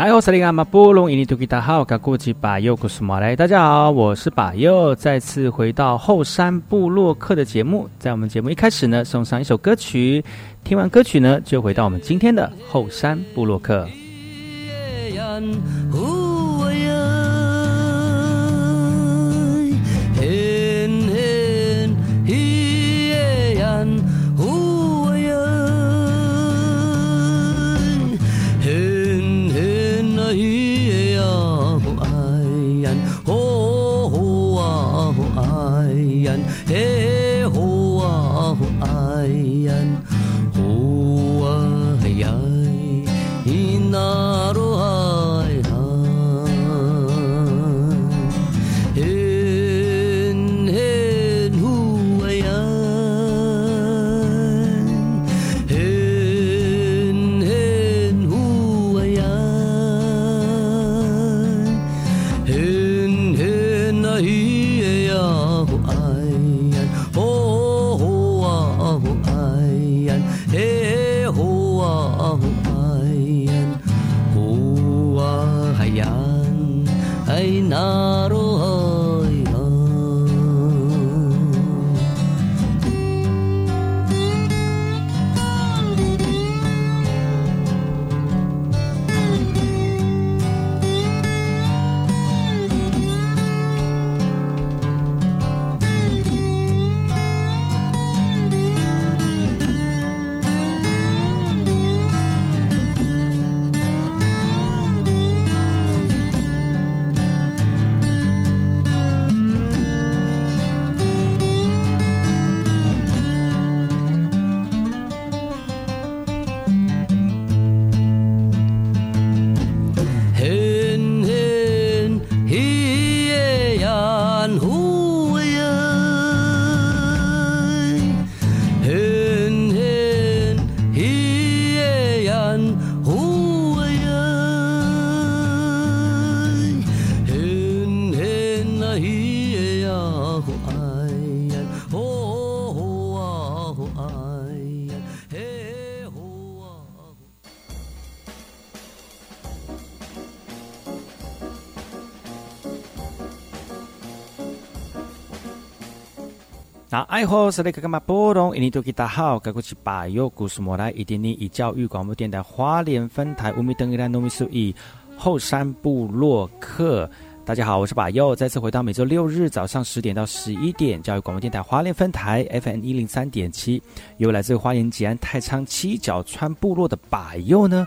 哎，我是林阿玛波隆伊尼图吉达号噶古吉巴尤古斯马来，大家好，我是巴尤，再次回到后山部落客的节目。在我们节目一开始呢，送上一首歌曲，听完歌曲呢，就回到我们今天的后山部落客。那爱好是那个嘛波动？印尼多吉大好，该过去把右故事莫来，一点点以教育广播电台花莲分台乌米登伊兰糯米苏以后山部落客。大家好，我是把右，再次回到每周六日早上十点到十一点，教育广播电台花莲分台 FM 一零三点七，由来自花莲吉安太仓七角川部落的把右呢。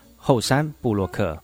后山布洛克。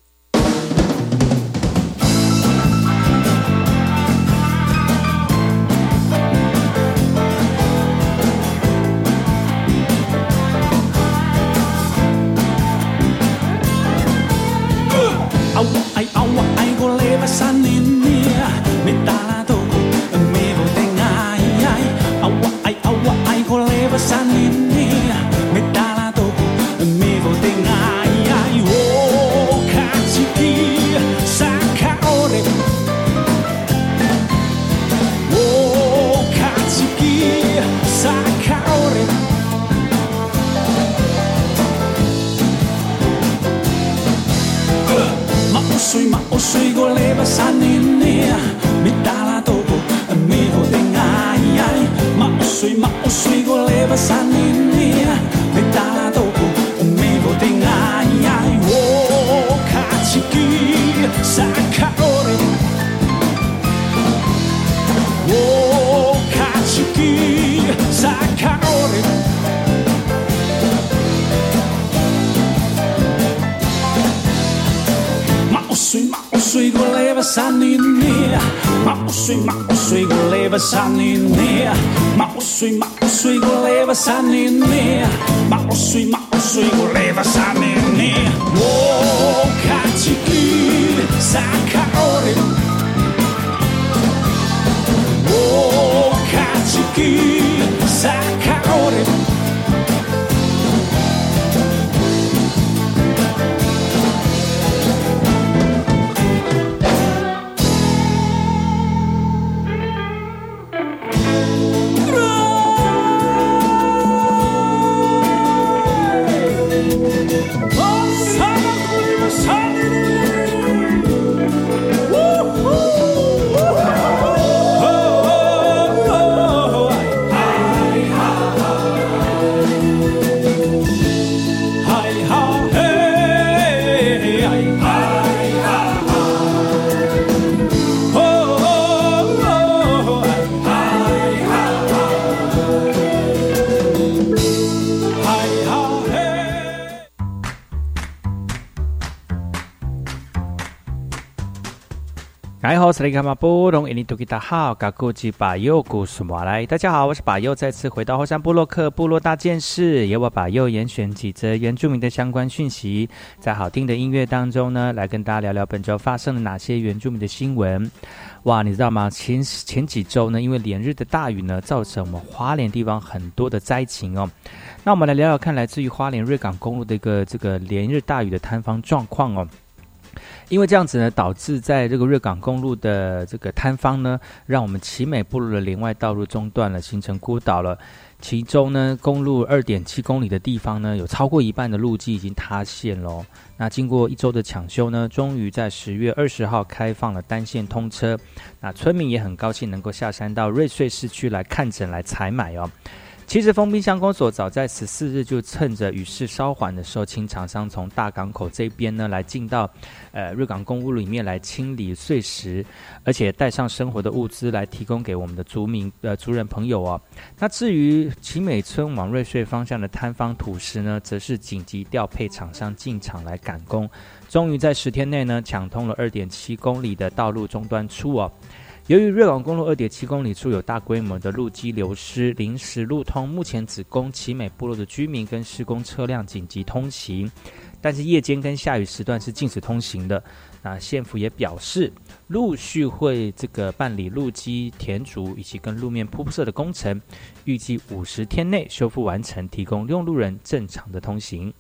斯里卡马布隆，印尼多吉达好，嘎古吉巴尤古苏马来，大家好，我是巴尤，再次回到后山部落克部落大件事，由我巴尤严选几则原住民的相关讯息，在好听的音乐当中呢，来跟大家聊聊本周发生了哪些原住民的新闻。哇，你知道吗？前前几周呢，因为连日的大雨呢，造成我们花莲地方很多的灾情哦。那我们来聊聊看，来自于花莲瑞港公路的一个这个连日大雨的坍方状况哦。因为这样子呢，导致在这个瑞港公路的这个坍方呢，让我们奇美部落的连外道路中断了，形成孤岛了。其中呢，公路二点七公里的地方呢，有超过一半的路基已经塌陷喽。那经过一周的抢修呢，终于在十月二十号开放了单线通车。那村民也很高兴能够下山到瑞穗市区来看诊、来采买哦。其实，封滨乡公所早在十四日就趁着雨势稍缓的时候，请厂商从大港口这边呢来进到，呃，瑞港公屋里面来清理碎石，而且带上生活的物资来提供给我们的族民呃族人朋友哦。那至于奇美村往瑞穗方向的摊方土石呢，则是紧急调配厂商进场来赶工，终于在十天内呢抢通了二点七公里的道路终端处哦。由于瑞港公路二点七公里处有大规模的路基流失，临时路通目前只供奇美部落的居民跟施工车辆紧急通行，但是夜间跟下雨时段是禁止通行的。那县府也表示，陆续会这个办理路基填筑以及跟路面铺设的工程，预计五十天内修复完成，提供用路人正常的通行。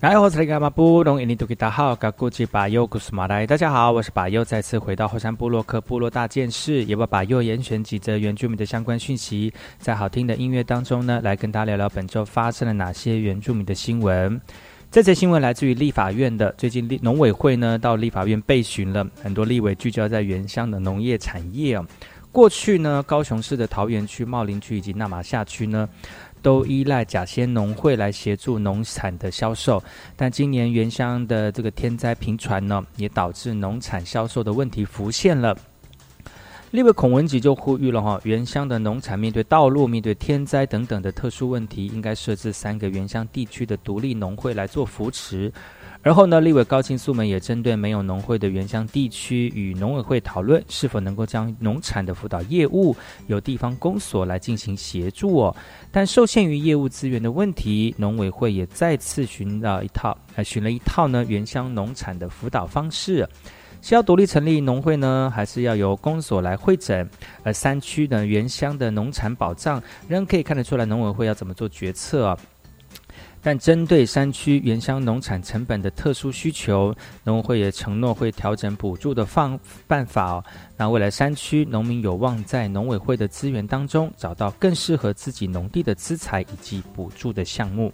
大家好，我是巴尤，再次回到后山部落克部落大件事，也把巴尤严选几则原住民的相关讯息，在好听的音乐当中呢，来跟大家聊聊本周发生了哪些原住民的新闻。这则新闻来自于立法院的，最近立农委会呢到立法院备询了很多立委聚焦在原乡的农业产业哦。过去呢，高雄市的桃园区、茂林区以及纳马夏区呢。都依赖甲仙农会来协助农产的销售，但今年原乡的这个天灾频传呢，也导致农产销售的问题浮现了。另外孔文吉就呼吁了哈，原乡的农产面对道路、面对天灾等等的特殊问题，应该设置三个原乡地区的独立农会来做扶持。而后呢，立委高清素门也针对没有农会的原乡地区，与农委会讨论是否能够将农产的辅导业务由地方公所来进行协助哦。但受限于业务资源的问题，农委会也再次寻了一套，呃，寻了一套呢原乡农产的辅导方式，是要独立成立农会呢，还是要由公所来会诊？而山区的原乡的农产保障，仍可以看得出来农委会要怎么做决策啊？但针对山区原乡农产成本的特殊需求，农委会也承诺会调整补助的方办法哦。那未来山区农民有望在农委会的资源当中找到更适合自己农地的资材以及补助的项目。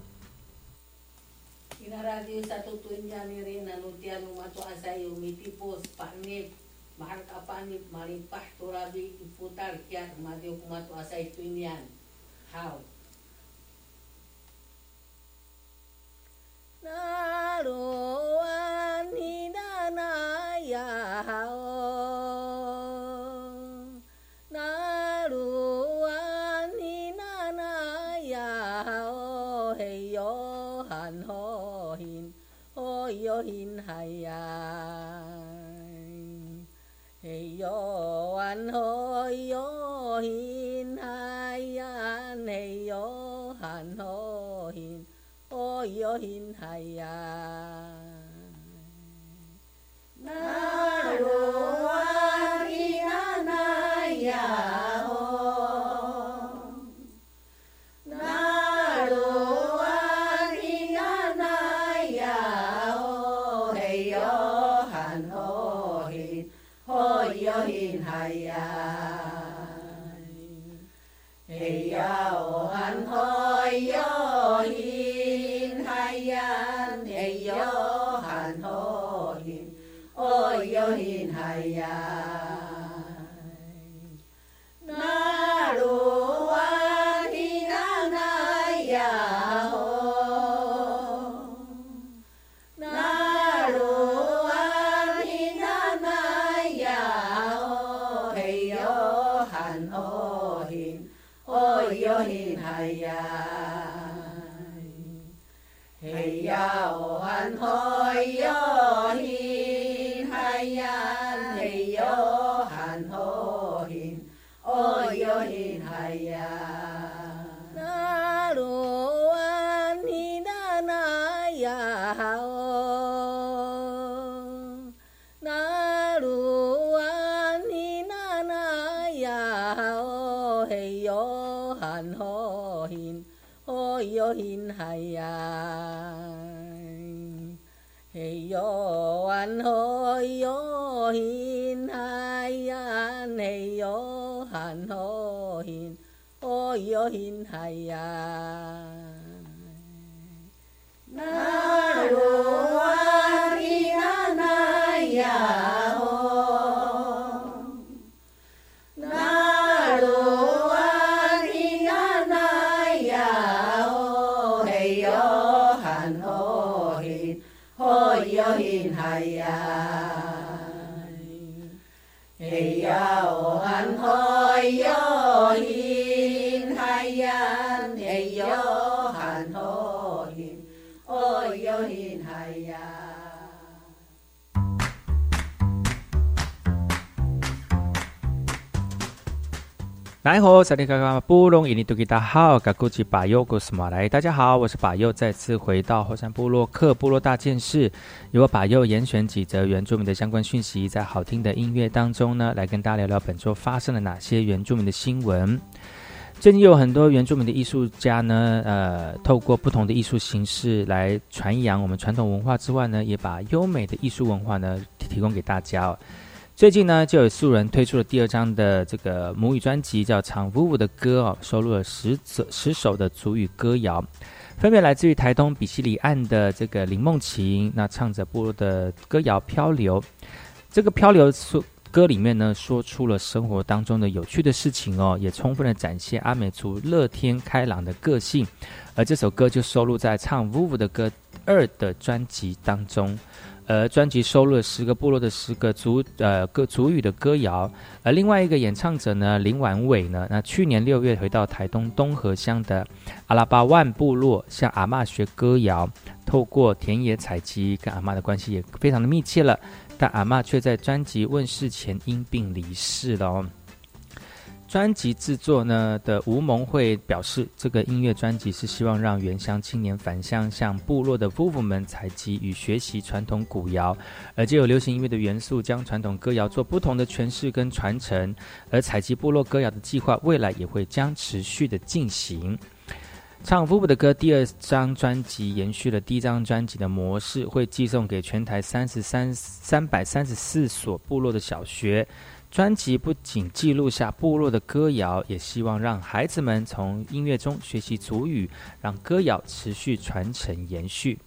那罗哇尼那那呀哦，那罗哇尼那那呀哦，嘿哟喊吼 hin，哦哟 hin 嗨呀，嘿哟哦哟，hin 嗨呀！O Hey yo han ho hin o yo hin hayan Hey yo an ho yo hin hayan Hey yo han ho hin o yo hin hayan Na lo an 来，来好，萨利嘎嘎布隆伊尼杜吉达好，嘎古吉巴尤古斯马来，大家好，我是巴尤，再次回到后山部落克部落大件事，由我巴尤严选几则原住民的相关讯息，在好听的音乐当中呢，来跟大家聊聊本周发生了哪些原住民的新闻。最近有很多原住民的艺术家呢，呃，透过不同的艺术形式来传扬我们传统文化之外呢，也把优美的艺术文化呢提供给大家哦。最近呢，就有素人推出了第二张的这个母语专辑，叫《唱呜呜的歌》哦，收录了十首十首的族语歌谣，分别来自于台东比西里岸的这个林梦琴，那唱着部落的歌谣《漂流》。这个《漂流》说歌里面呢，说出了生活当中的有趣的事情哦，也充分的展现阿美族乐天开朗的个性。而这首歌就收录在《唱呜呜的歌二》的专辑当中。呃，专辑收录了十个部落的十个族呃歌族语的歌谣，而另外一个演唱者呢林婉伟呢，那去年六月回到台东东河乡的阿拉巴万部落向阿嬷学歌谣，透过田野采集，跟阿嬷的关系也非常的密切了，但阿嬷却在专辑问世前因病离世了哦。专辑制作呢的吴蒙会表示，这个音乐专辑是希望让原乡青年返乡，向部落的夫妇们采集与学习传统古谣，而借有流行音乐的元素，将传统歌谣做不同的诠释跟传承。而采集部落歌谣的计划，未来也会将持续的进行。唱夫妇的歌第二张专辑延续了第一张专辑的模式，会寄送给全台三十三三百三十四所部落的小学。专辑不仅记录下部落的歌谣，也希望让孩子们从音乐中学习祖语，让歌谣持续传承延续。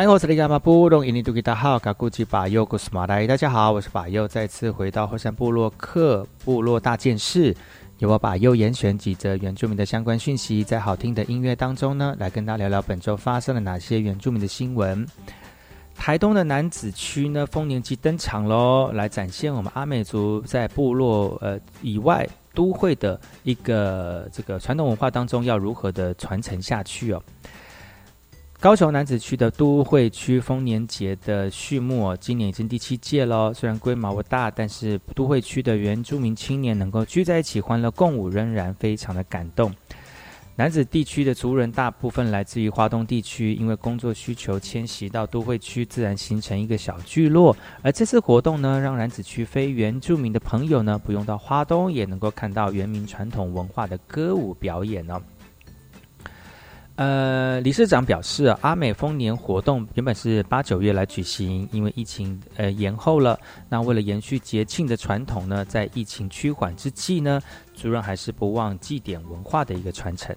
然后是那个嘛布隆印尼杜吉达好，嘎古吉巴尤古斯马来，大家好，我是巴尤，再次回到后山部落克部落大件事，由我把右严选几则原住民的相关讯息，在好听的音乐当中呢，来跟大家聊聊本周发生了哪些原住民的新闻。台东的南子区呢，丰年祭登场喽，来展现我们阿美族在部落呃以外都会的一个这个传统文化当中要如何的传承下去哦。高雄男子区的都会区丰年节的序幕、今年已经第七届喽。虽然规模不大，但是都会区的原住民青年能够聚在一起欢乐共舞，仍然非常的感动。男子地区的族人大部分来自于花东地区，因为工作需求迁徙到都会区，自然形成一个小聚落。而这次活动呢，让男子区非原住民的朋友呢，不用到花东也能够看到原民传统文化的歌舞表演呢。呃，理事长表示，阿美丰年活动原本是八九月来举行，因为疫情呃延后了。那为了延续节庆的传统呢，在疫情趋缓之际呢，主任还是不忘祭典文化的一个传承。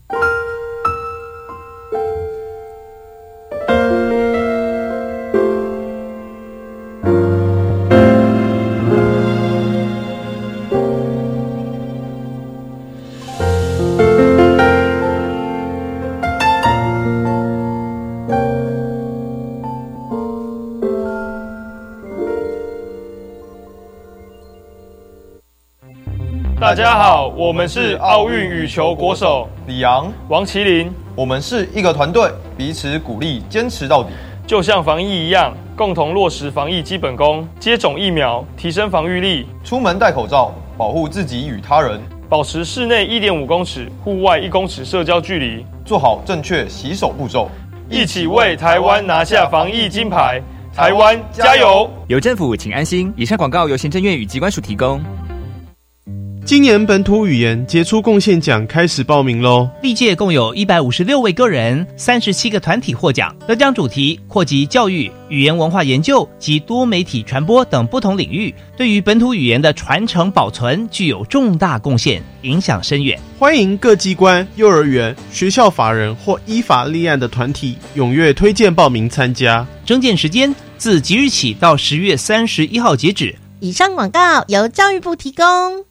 我们是奥运羽球国手李阳，王麒麟，我们是一个团队，彼此鼓励，坚持到底。就像防疫一样，共同落实防疫基本功，接种疫苗，提升防御力，出门戴口罩，保护自己与他人，保持室内一点五公尺、户外一公尺社交距离，做好正确洗手步骤，一起为台湾拿下防疫金牌。台湾加油！有政府，请安心。以上广告由行政院与机关署提供。今年本土语言杰出贡献奖开始报名喽！历届共有一百五十六位个人、三十七个团体获奖，得奖主题扩及教育、语言文化研究及多媒体传播等不同领域，对于本土语言的传承保存具有重大贡献，影响深远。欢迎各机关、幼儿园、学校法人或依法立案的团体踊跃推荐报名参加。征件时间自即日起到十月三十一号截止。以上广告由教育部提供。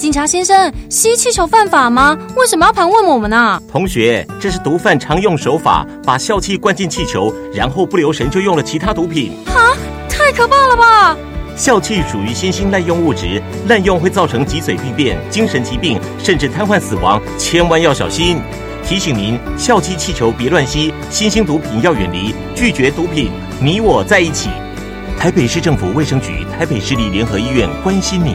警察先生，吸气球犯法吗？为什么要盘问我们呢？同学，这是毒贩常用手法，把笑气灌进气球，然后不留神就用了其他毒品。啊，太可怕了吧！笑气属于新兴滥用物质，滥用会造成脊髓病变、精神疾病，甚至瘫痪死亡，千万要小心。提醒您，笑气气球别乱吸，新兴毒品要远离，拒绝毒品，你我在一起。台北市政府卫生局、台北市立联合医院关心您。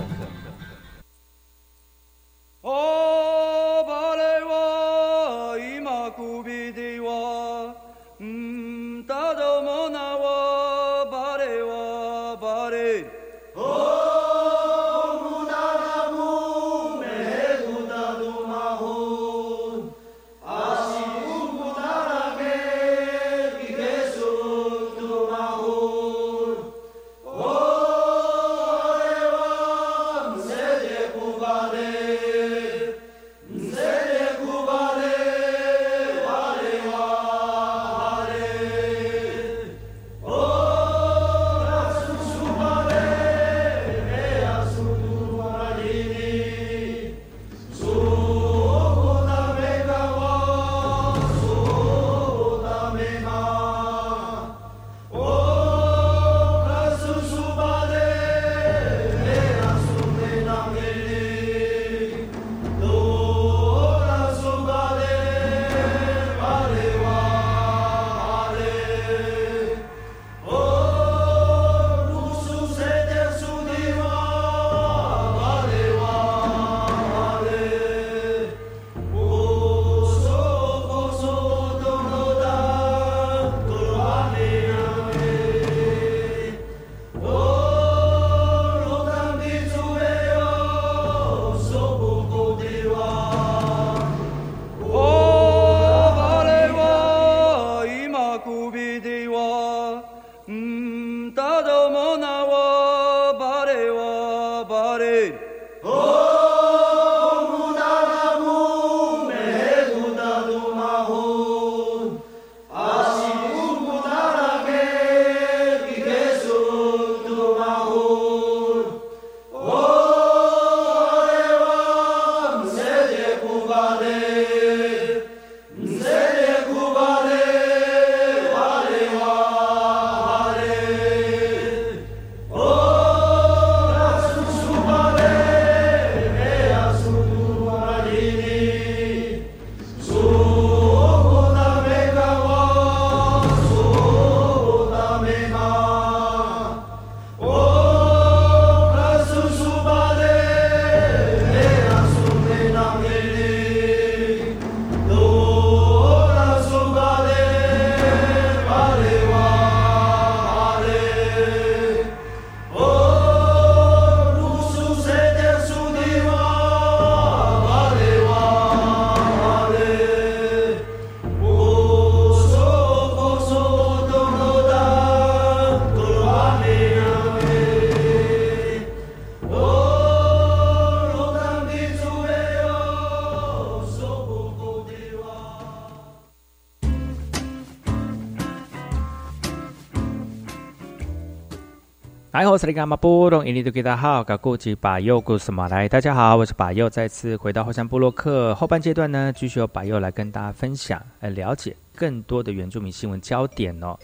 我是你干嘛波动，印尼都给大家好，搞顾及把右故事马来，大家好，我是把右，再次回到后山部落客后半阶段呢，继续由把右来跟大家分享，来了解更多的原住民新闻焦点哦。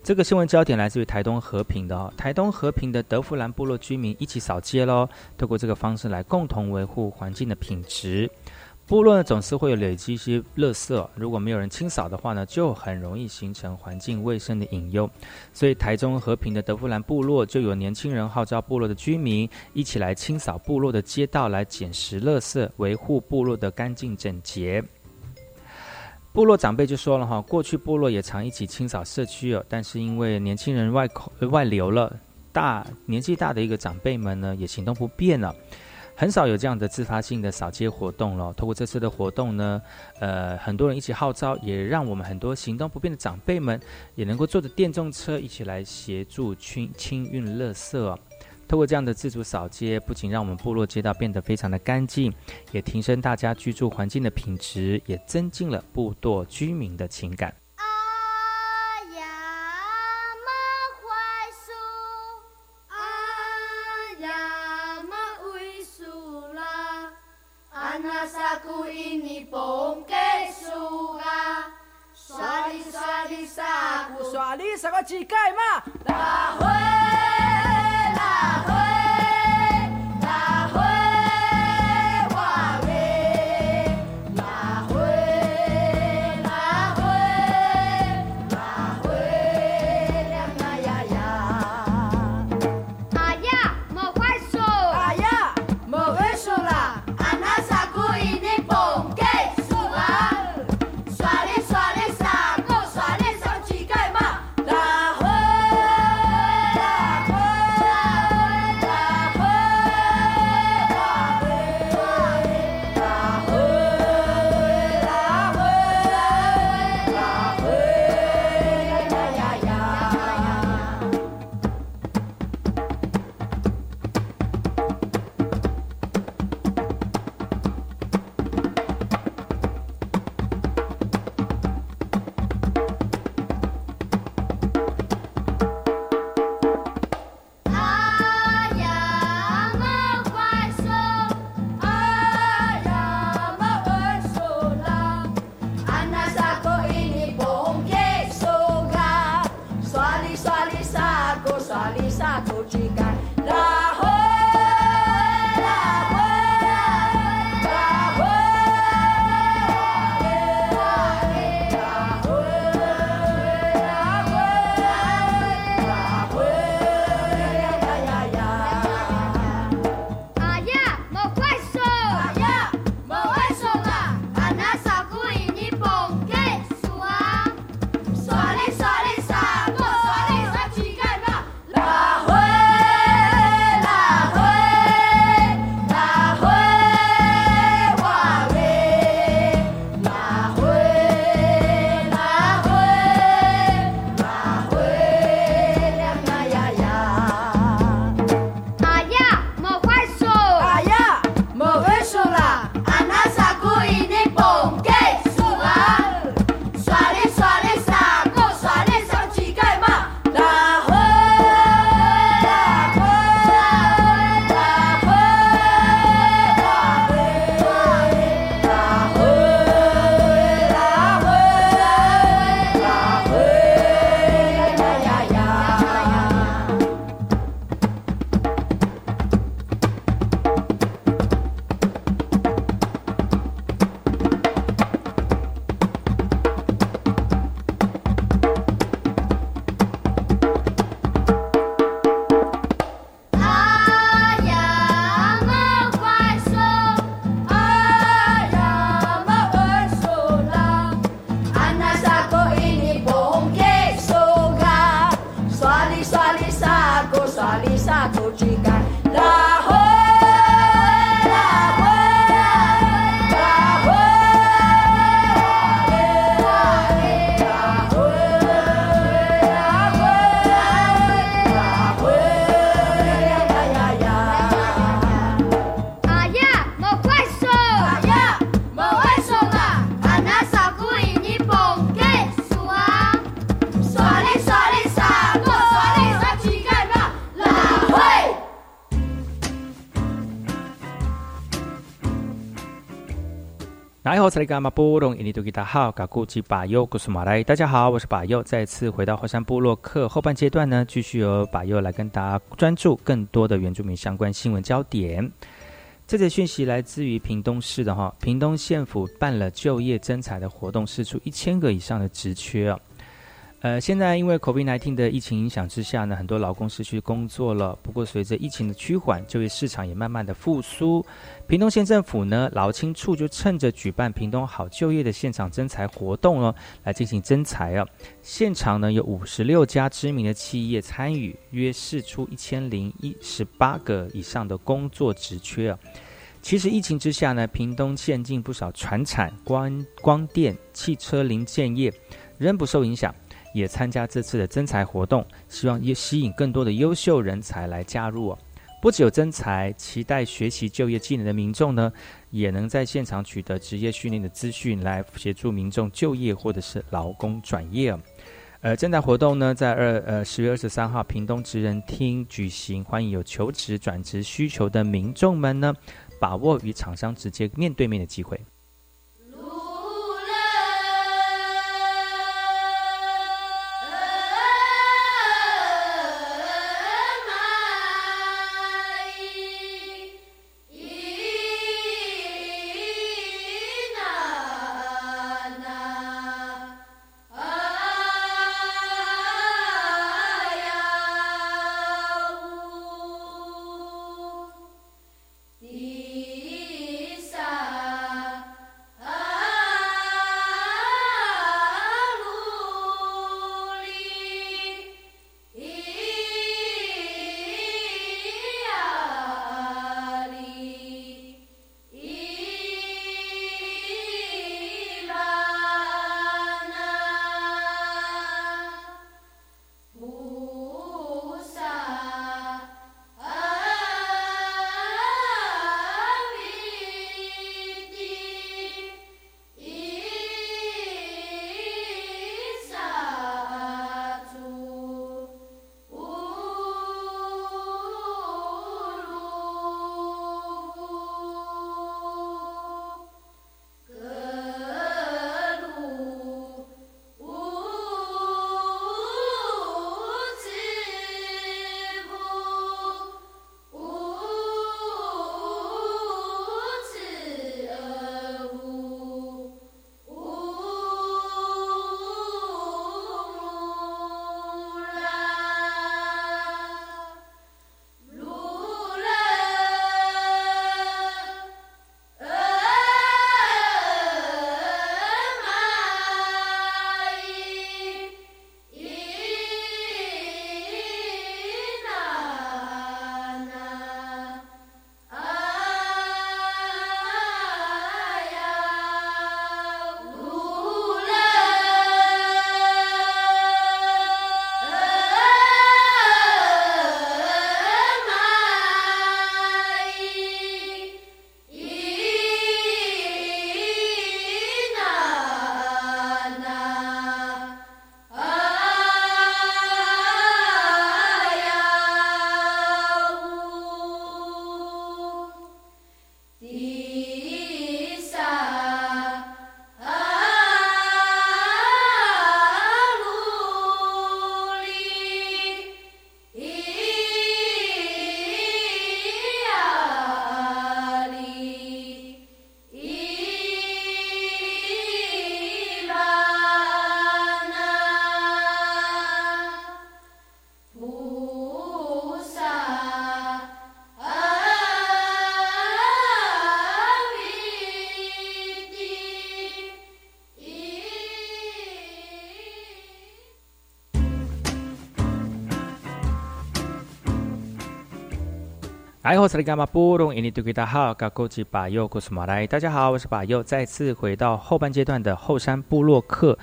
这个新闻焦点来自于台东和平的哦，台东和平的德富兰部落居民一起扫街喽，透过这个方式来共同维护环境的品质。部落呢总是会有累积一些垃圾，如果没有人清扫的话呢，就很容易形成环境卫生的隐忧。所以台中和平的德富兰部落就有年轻人号召部落的居民一起来清扫部落的街道，来捡拾垃圾，维护部落的干净整洁。部落长辈就说了哈，过去部落也常一起清扫社区哦，但是因为年轻人外口外流了，大年纪大的一个长辈们呢也行动不便了。很少有这样的自发性的扫街活动了。通过这次的活动呢，呃，很多人一起号召，也让我们很多行动不便的长辈们也能够坐着电动车一起来协助清清运垃圾。透过这样的自主扫街，不仅让我们部落街道变得非常的干净，也提升大家居住环境的品质，也增进了部落居民的情感。Anasaku ini bongke suga Sali sali saku Sali saku cikai ma La 来后，萨利伽马布隆，印尼多吉达好，噶古吉巴尤，古苏马来，大家好，我是巴尤，再次回到火山部落客后半阶段呢，继续由巴尤来跟大家专注更多的原住民相关新闻焦点。这则讯息来自于屏东市的哈，屏东县府办了就业征才的活动，释出一千个以上的职缺哦。呃，现在因为 COVID-19 的疫情影响之下呢，很多劳工失去工作了。不过，随着疫情的趋缓，就业市场也慢慢的复苏。屏东县政府呢，劳青处就趁着举办屏东好就业的现场征才活动哦，来进行征才啊。现场呢有五十六家知名的企业参与，约试出一千零一十八个以上的工作职缺啊。其实疫情之下呢，屏东县境不少船产、光光电、汽车零件业仍不受影响。也参加这次的征才活动，希望也吸引更多的优秀人才来加入哦。不只有征才，期待学习就业技能的民众呢，也能在现场取得职业训练的资讯，来协助民众就业或者是劳工转业。呃，征才活动呢，在二呃十月二十三号屏东职人厅举行，欢迎有求职转职需求的民众们呢，把握与厂商直接面对面的机会。哎，我是你干嘛不懂？印尼对大家好，嘎古吉巴佑古斯马来，大家好，我是巴佑，再次回到后半阶段的后山部落客，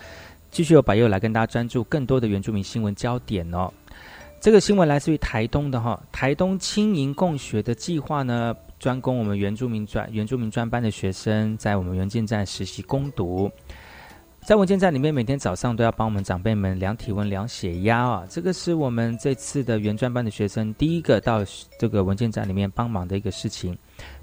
继续由巴佑来跟大家专注更多的原住民新闻焦点哦。这个新闻来自于台东的哈，台东轻盈共学的计划呢，专攻我们原住民专原住民专班的学生在我们原建站实习攻读。在文件站里面，每天早上都要帮我们长辈们量体温、量血压啊。这个是我们这次的原专班的学生第一个到这个文件站里面帮忙的一个事情。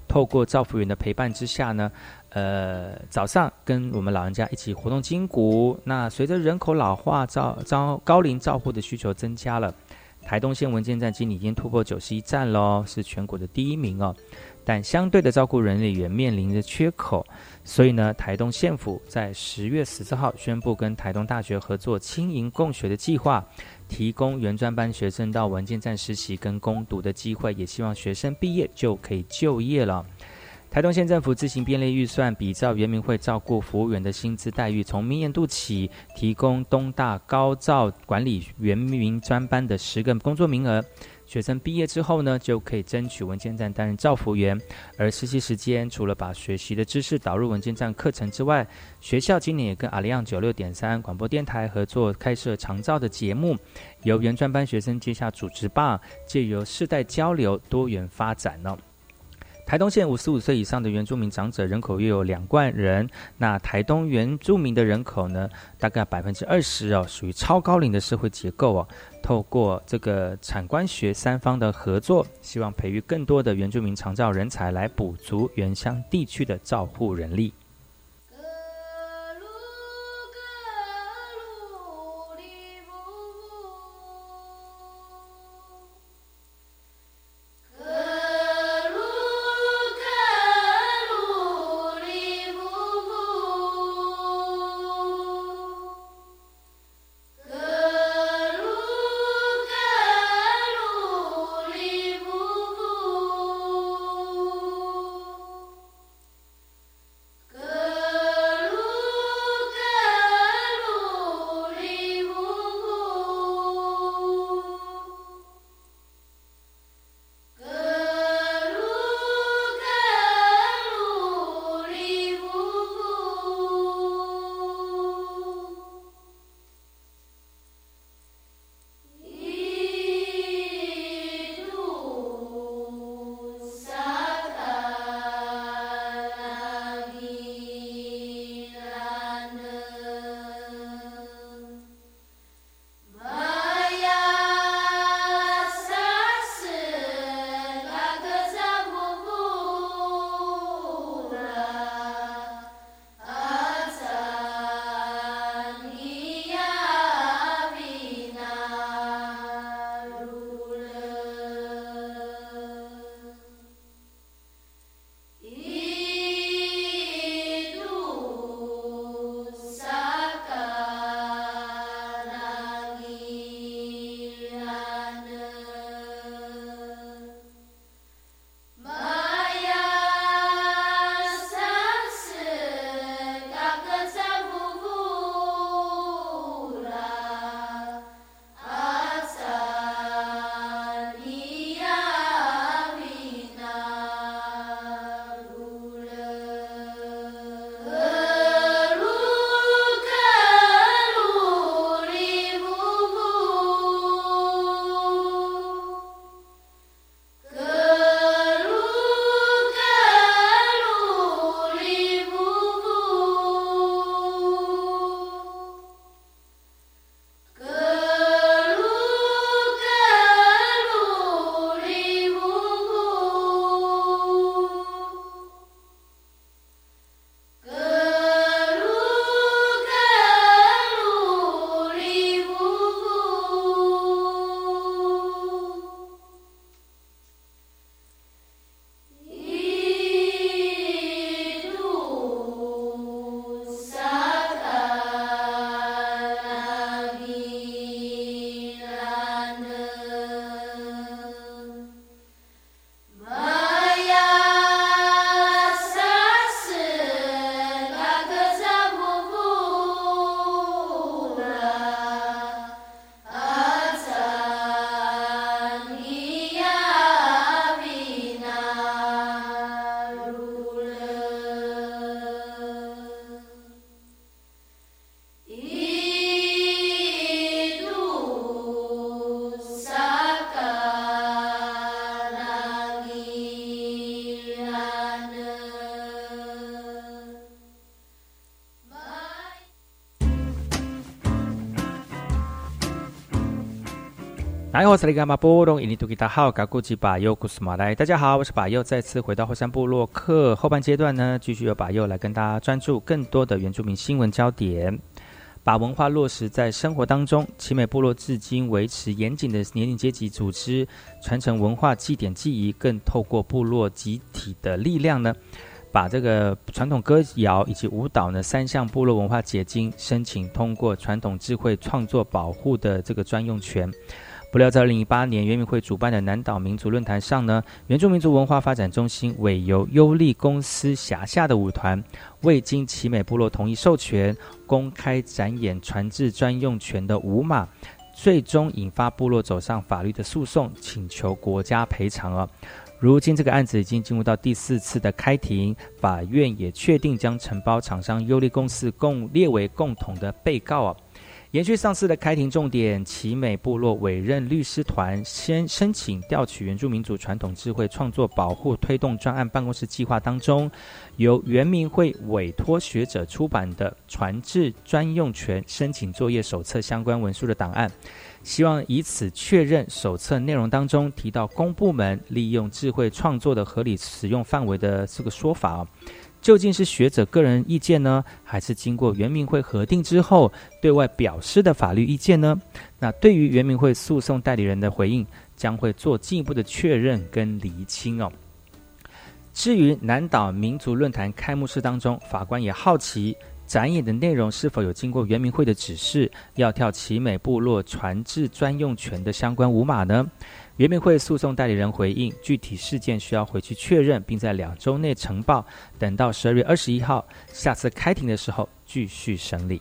透过赵服员的陪伴之下呢，呃，早上跟我们老人家一起活动筋骨。那随着人口老化，照招高龄照护的需求增加了，台东县文件站今年已经突破九十一站喽，是全国的第一名哦。但相对的照顾人力也面临着缺口，所以呢，台东县府在十月十四号宣布跟台东大学合作轻盈共学的计划，提供原专班学生到文件站实习跟攻读的机会，也希望学生毕业就可以就业了。台东县政府自行编列预算，比照原民会照顾服务员的薪资待遇，从明年度起提供东大高照管理原民专班的十个工作名额。学生毕业之后呢，就可以争取文件站担任造服员。而实习时间，除了把学习的知识导入文件站课程之外，学校今年也跟阿里昂九六点三广播电台合作开设长照的节目，由原专班学生接下主持棒，借由世代交流，多元发展呢。台东县五十五岁以上的原住民长者人口约有两万人，那台东原住民的人口呢，大概百分之二十哦，属于超高龄的社会结构哦。透过这个产官学三方的合作，希望培育更多的原住民长照人才，来补足原乡地区的照护人力。我是那个马波隆，印尼多吉达好，嘎古吉巴尤古斯马来。大家好，我是巴尤，再次回到后山部落客后半阶段呢，继续由巴尤来跟大家专注更多的原住民新闻焦点，把文化落实在生活当中。奇美部落至今维持严谨的年龄阶级组织，传承文化祭典记忆，更透过部落集体的力量呢。把这个传统歌谣以及舞蹈呢三项部落文化结晶申请通过传统智慧创作保护的这个专用权。不料在二零一八年原民会主办的南岛民族论坛上呢，原住民族文化发展中心委由优利公司辖下的舞团未经奇美部落同意授权，公开展演传至专用权的舞马，最终引发部落走上法律的诉讼，请求国家赔偿啊。如今这个案子已经进入到第四次的开庭，法院也确定将承包厂商优利公司共列为共同的被告啊。延续上次的开庭重点，奇美部落委任律师团先申请调取原住民族传统智慧创作保护推动专案办公室计划当中，由原民会委托学者出版的传制专用权申请作业手册相关文书的档案。希望以此确认手册内容当中提到公部门利用智慧创作的合理使用范围的这个说法，究竟是学者个人意见呢，还是经过原民会核定之后对外表示的法律意见呢？那对于原民会诉讼代理人的回应，将会做进一步的确认跟厘清哦。至于南岛民族论坛开幕式当中，法官也好奇。展演的内容是否有经过原民会的指示，要跳奇美部落传制专用权的相关舞码呢？原民会诉讼代理人回应，具体事件需要回去确认，并在两周内呈报，等到十二月二十一号下次开庭的时候继续审理。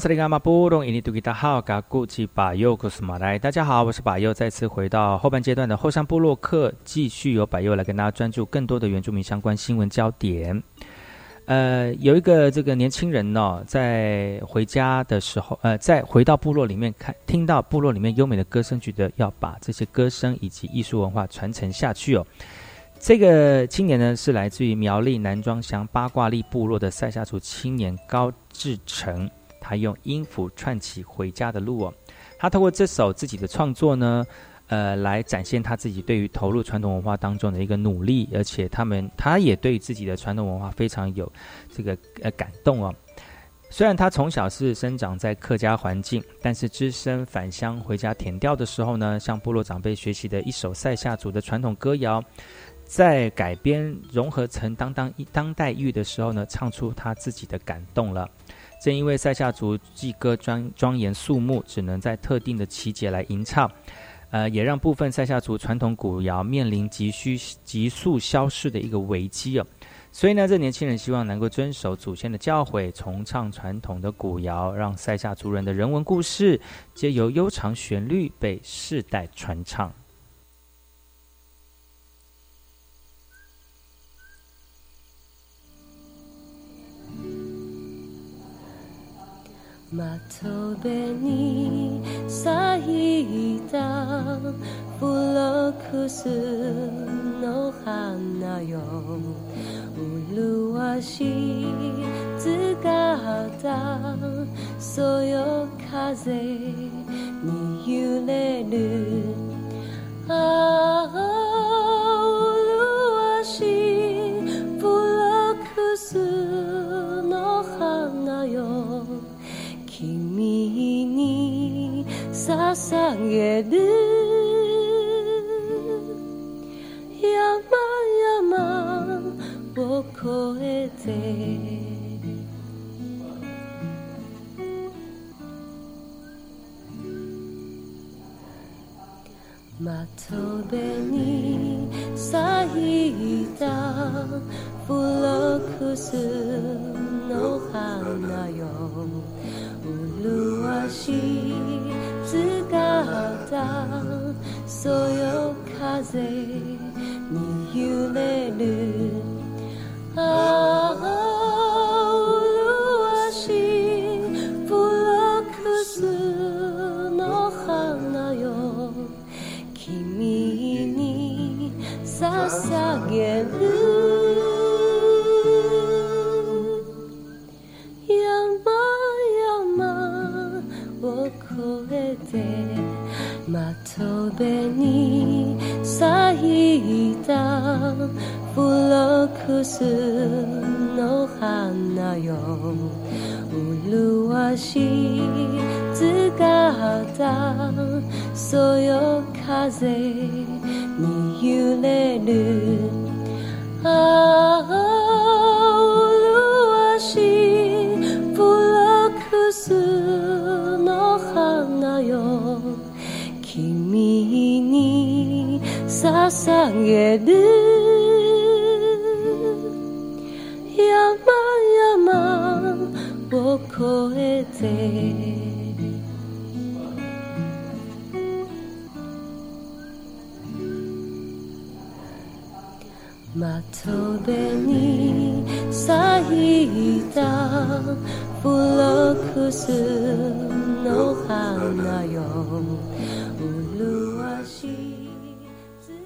哎，我是那个马布隆，印尼多吉达好，嘎古吉巴尤古斯马来。大家好，我是巴尤，再次回到后半阶段的后山部落客，继续由巴尤来跟大家专注更多的原住民相关新闻焦点。呃，有一个这个年轻人呢、在回家的时候，呃，在回到部落里面看，听到部落里面优美的歌声，觉得要把这些歌声以及艺术文化传承下去哦。这个青年呢，是来自于苗栗南庄乡八卦力部落的塞夏族青年高志成，他用音符串起回家的路哦。他透过这首自己的创作呢，呃，来展现他自己对于投入传统文化当中的一个努力，而且他们他也对自己的传统文化非常有这个呃感动哦。虽然他从小是生长在客家环境，但是只身返乡回家填调的时候呢，向部落长辈学习的一首塞夏族的传统歌谣，在改编融合成当当当代乐的时候呢，唱出他自己的感动了。正因为塞夏族祭歌庄庄严肃穆，只能在特定的期节来吟唱，呃，也让部分塞夏族传统古谣面临急需急速消逝的一个危机哦。所以呢，这年轻人希望能够遵守祖先的教诲，重唱传统的古谣，让塞夏族人的人文故事皆由悠长旋律被世代传唱。窓辺に咲いたフロックスの花よ。麗しい姿そよ風に揺れる。ああ麗しいフロックスの花よ。に捧げる。山々を越えて。窓辺に咲いた。 불러 그 스노 하나요 울루아시 뜨가다 소욕하세 네 윤회를 아 クスの花よ麗しい姿そよ風に揺れるああ麗しいフロックスの花よ君に捧げるえて。窓辺に咲いたフロックスの花よ。